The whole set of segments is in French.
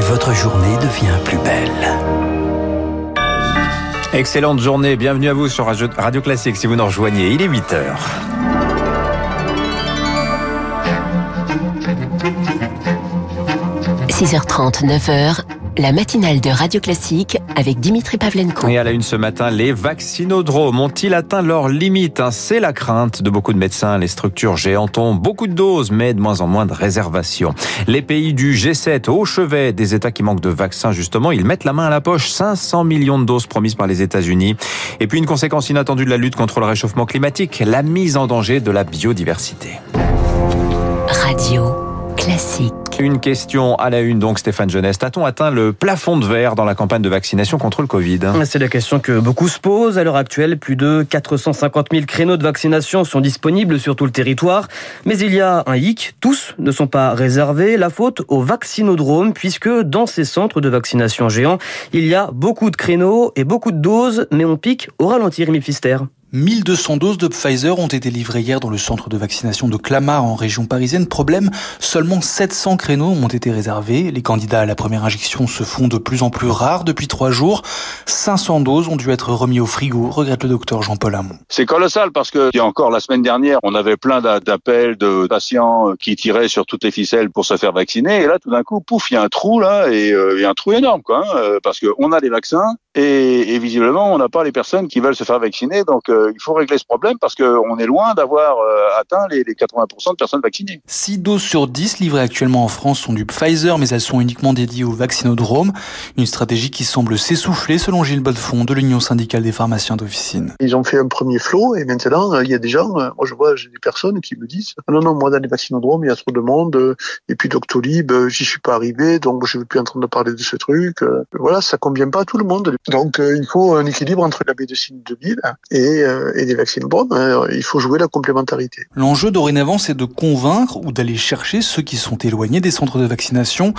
et votre journée devient plus belle. Excellente journée, bienvenue à vous sur Radio Classique si vous nous rejoignez, il est 8 heures. – 6h30, 9h, la matinale de Radio Classique avec Dimitri Pavlenko. Et à la une ce matin, les vaccinodromes ont-ils atteint leurs limites hein? C'est la crainte de beaucoup de médecins. Les structures géantes ont beaucoup de doses, mais de moins en moins de réservations. Les pays du G7 au chevet des États qui manquent de vaccins, justement, ils mettent la main à la poche. 500 millions de doses promises par les États-Unis. Et puis une conséquence inattendue de la lutte contre le réchauffement climatique, la mise en danger de la biodiversité. Radio Classique. Une question à la une, donc Stéphane Jeunesse. A-t-on atteint le plafond de verre dans la campagne de vaccination contre le Covid? C'est la question que beaucoup se posent. À l'heure actuelle, plus de 450 000 créneaux de vaccination sont disponibles sur tout le territoire. Mais il y a un hic. Tous ne sont pas réservés. La faute au vaccinodrome, puisque dans ces centres de vaccination géants, il y a beaucoup de créneaux et beaucoup de doses, mais on pique au ralenti, Rémi Pfister. 1200 doses de Pfizer ont été livrées hier dans le centre de vaccination de Clamart en région parisienne. Problème, seulement 700 créneaux ont été réservés. Les candidats à la première injection se font de plus en plus rares depuis trois jours. 500 doses ont dû être remis au frigo, regrette le docteur Jean-Paul Hamon. C'est colossal parce que, encore la semaine dernière, on avait plein d'appels de patients qui tiraient sur toutes les ficelles pour se faire vacciner. Et là, tout d'un coup, pouf, il y a un trou là et euh, y a un trou énorme, quoi, hein, parce qu'on a des vaccins et, et visiblement, on n'a pas les personnes qui veulent se faire vacciner. Donc, euh, il faut régler ce problème parce qu'on est loin d'avoir euh, atteint les, les 80% de personnes vaccinées. 6 doses sur 10 livrées actuellement en France sont du Pfizer, mais elles sont uniquement dédiées au vaccinodrome. Une stratégie qui semble s'essouffler selon Gilles Bodefond de l'Union syndicale des pharmaciens d'officine. Ils ont fait un premier flot et maintenant, euh, il y a des gens, moi je vois, j'ai des personnes qui me disent ah non, non, moi dans les vaccinodromes, il y a trop de monde et puis Doctolib, j'y suis pas arrivé, donc je ne veux plus entendre parler de ce truc. Voilà, ça convient pas à tout le monde. Donc il faut un équilibre entre la médecine de ville et, et des vaccins Hein. Il faut jouer la complémentarité. L'enjeu dorénavant, c'est de convaincre ou d'aller chercher ceux qui sont éloignés des centres de vaccination.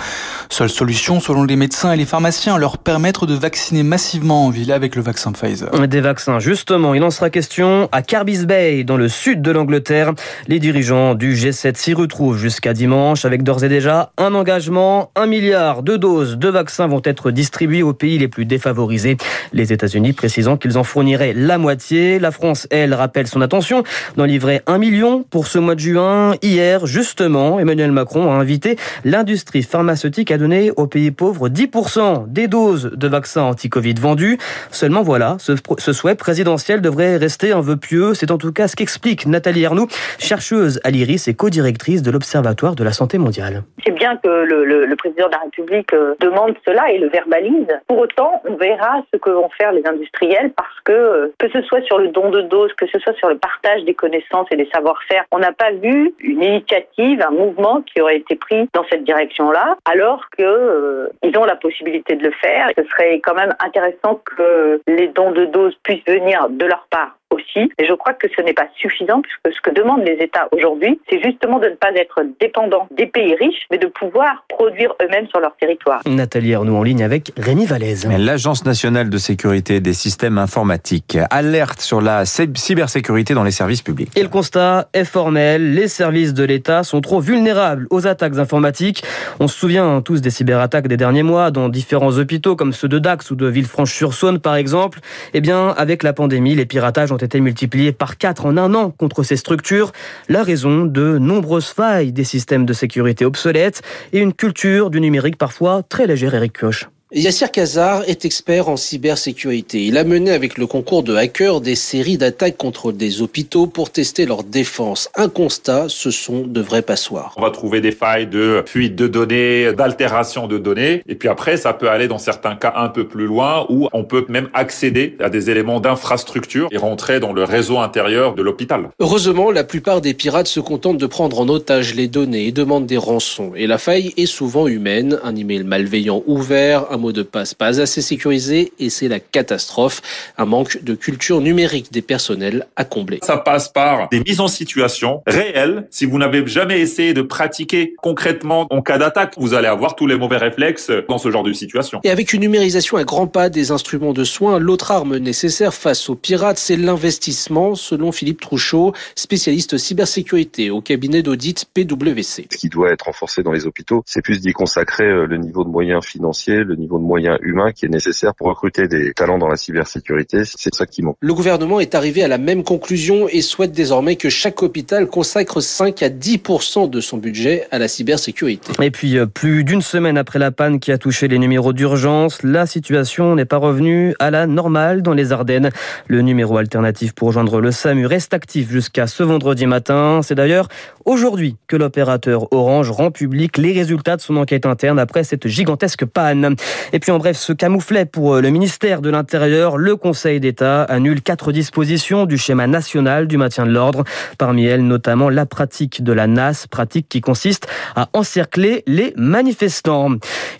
Seule solution, selon les médecins et les pharmaciens, leur permettre de vacciner massivement en ville avec le vaccin Pfizer. Des vaccins, justement, il en sera question à Carbis Bay, dans le sud de l'Angleterre. Les dirigeants du G7 s'y retrouvent jusqu'à dimanche avec d'ores et déjà un engagement. Un milliard de doses de vaccins vont être distribuées aux pays les plus défavorisés. Les États-Unis précisant qu'ils en fourniraient la moitié. La France, elle, rappelle son attention d'en livrer un million pour ce mois de juin. Hier, justement, Emmanuel Macron a invité l'industrie pharmaceutique à donner aux pays pauvres 10% des doses de vaccins anti-Covid vendus. Seulement voilà, ce, souhait présidentiel devrait rester un vœu pieux. C'est en tout cas ce qu'explique Nathalie Arnoux, chercheuse à l'IRIS et co-directrice de l'Observatoire de la santé mondiale. C'est bien que le, président de la République euh, demande cela et le verbalise. Pour autant, on verra ce que vont faire les industriels parce que, euh, que ce soit sur le don de doses, que ce soit sur le partage des connaissances et des savoir-faire, on n'a pas vu une initiative, un mouvement qui aurait été pris dans cette direction-là, alors que euh, ils ont la possibilité de le faire. Ce serait quand même intéressant que les dons de doses puissent venir de leur part aussi. Et je crois que ce n'est pas suffisant puisque ce que demandent les États aujourd'hui, c'est justement de ne pas être dépendants des pays riches, mais de pouvoir produire eux-mêmes sur leur territoire. Nathalie Arnaud en ligne avec Rémi Vallès. L'Agence nationale de sécurité des systèmes informatiques alerte sur la cybersécurité dans les services publics. Et le constat est formel, les services de l'État sont trop vulnérables aux attaques informatiques. On se souvient tous des cyberattaques des derniers mois dans différents hôpitaux comme ceux de Dax ou de Villefranche-sur-Saône par exemple. Eh bien, avec la pandémie, les piratages ont été multipliés par 4 en un an contre ces structures. La raison de nombreuses failles des systèmes de sécurité obsolètes et une culture du numérique parfois très légère, Eric Koch. Yassir Kazar est expert en cybersécurité. Il a mené avec le concours de hackers des séries d'attaques contre des hôpitaux pour tester leur défense. Un constat, ce sont de vrais passoires. On va trouver des failles de fuite de données, d'altération de données. Et puis après, ça peut aller dans certains cas un peu plus loin où on peut même accéder à des éléments d'infrastructure et rentrer dans le réseau intérieur de l'hôpital. Heureusement, la plupart des pirates se contentent de prendre en otage les données et demandent des rançons. Et la faille est souvent humaine. Un email malveillant ouvert, un mot de passe pas assez sécurisé et c'est la catastrophe. Un manque de culture numérique des personnels à combler. Ça passe par des mises en situation réelles. Si vous n'avez jamais essayé de pratiquer concrètement en cas d'attaque, vous allez avoir tous les mauvais réflexes dans ce genre de situation. Et avec une numérisation à grands pas des instruments de soins, l'autre arme nécessaire face aux pirates, c'est l'investissement, selon Philippe Trouchot, spécialiste cybersécurité au cabinet d'audit PwC. Ce qui doit être renforcé dans les hôpitaux, c'est plus d'y consacrer euh, le niveau de moyens financiers, le niveau de moyens humains qui est nécessaire pour recruter des talents dans la cybersécurité. C'est ça qui manque. Le gouvernement est arrivé à la même conclusion et souhaite désormais que chaque hôpital consacre 5 à 10% de son budget à la cybersécurité. Et puis, euh, plus d'une semaine après la panne qui a touché les numéros d'urgence, la situation n'est pas revenue à la normale dans les Ardennes. Le numéro alternatif pour rejoindre le SAMU reste actif jusqu'à ce vendredi matin. C'est d'ailleurs aujourd'hui que l'opérateur Orange rend public les résultats de son enquête interne après cette gigantesque panne. Et puis en bref, ce camouflet pour euh, le ministère de l'Intérieur, le Conseil d'État annule quatre dispositions du schéma national du maintien de l'ordre. Parmi elles, notamment la pratique de la NAS, pratique qui consiste à encercler les manifestants.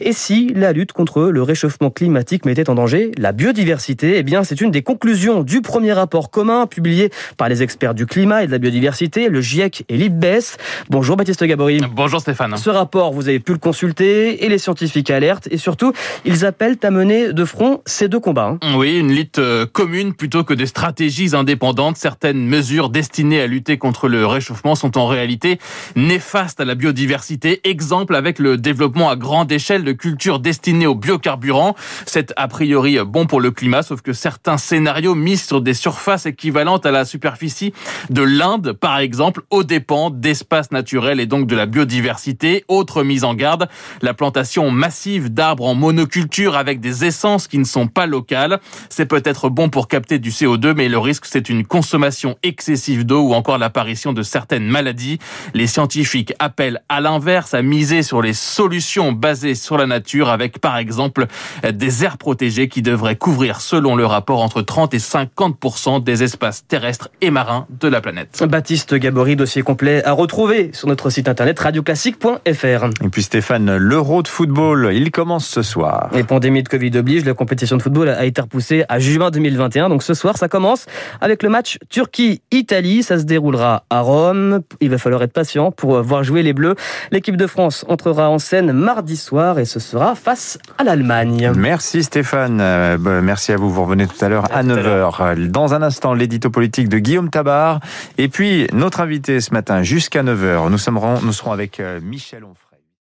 Et si la lutte contre le réchauffement climatique mettait en danger la biodiversité, eh bien c'est une des conclusions du premier rapport commun publié par les experts du climat et de la biodiversité, le GIEC et l'IPBES. Bonjour Baptiste Gabory. Bonjour Stéphane. Ce rapport, vous avez pu le consulter et les scientifiques alertent et surtout, ils appellent à mener de front ces deux combats. Hein. Oui, une lutte euh, commune plutôt que des stratégies indépendantes. Certaines mesures destinées à lutter contre le réchauffement sont en réalité néfastes à la biodiversité. Exemple avec le développement à grande échelle de cultures destinées aux biocarburants. C'est a priori bon pour le climat, sauf que certains scénarios misent sur des surfaces équivalentes à la superficie de l'Inde, par exemple, aux dépens d'espaces naturels et donc de la biodiversité. Autre mise en garde, la plantation massive d'arbres en monoculture avec des essences qui ne sont pas locales. C'est peut-être bon pour capter du CO2, mais le risque, c'est une consommation excessive d'eau ou encore l'apparition de certaines maladies. Les scientifiques appellent à l'inverse à miser sur les solutions basées sur la nature avec par exemple des aires protégées qui devraient couvrir selon le rapport entre 30 et 50% des espaces terrestres et marins de la planète. Baptiste Gabory, dossier complet à retrouver sur notre site internet radioclassique.fr. Et puis Stéphane, l'Euro de football, il commence ce soir. Les pandémies de Covid oblige, la compétition de football a été repoussée à juin 2021. Donc ce soir, ça commence avec le match Turquie-Italie. Ça se déroulera à Rome. Il va falloir être patient pour voir jouer les Bleus. L'équipe de France entrera en scène mardi soir et ce sera face à l'Allemagne. Merci Stéphane. Euh, bah, merci à vous. Vous revenez tout à l'heure à 9h. Dans un instant, l'édito politique de Guillaume Tabar. Et puis, notre invité ce matin jusqu'à 9h. Nous, sommes, nous serons avec euh, Michel Onfray.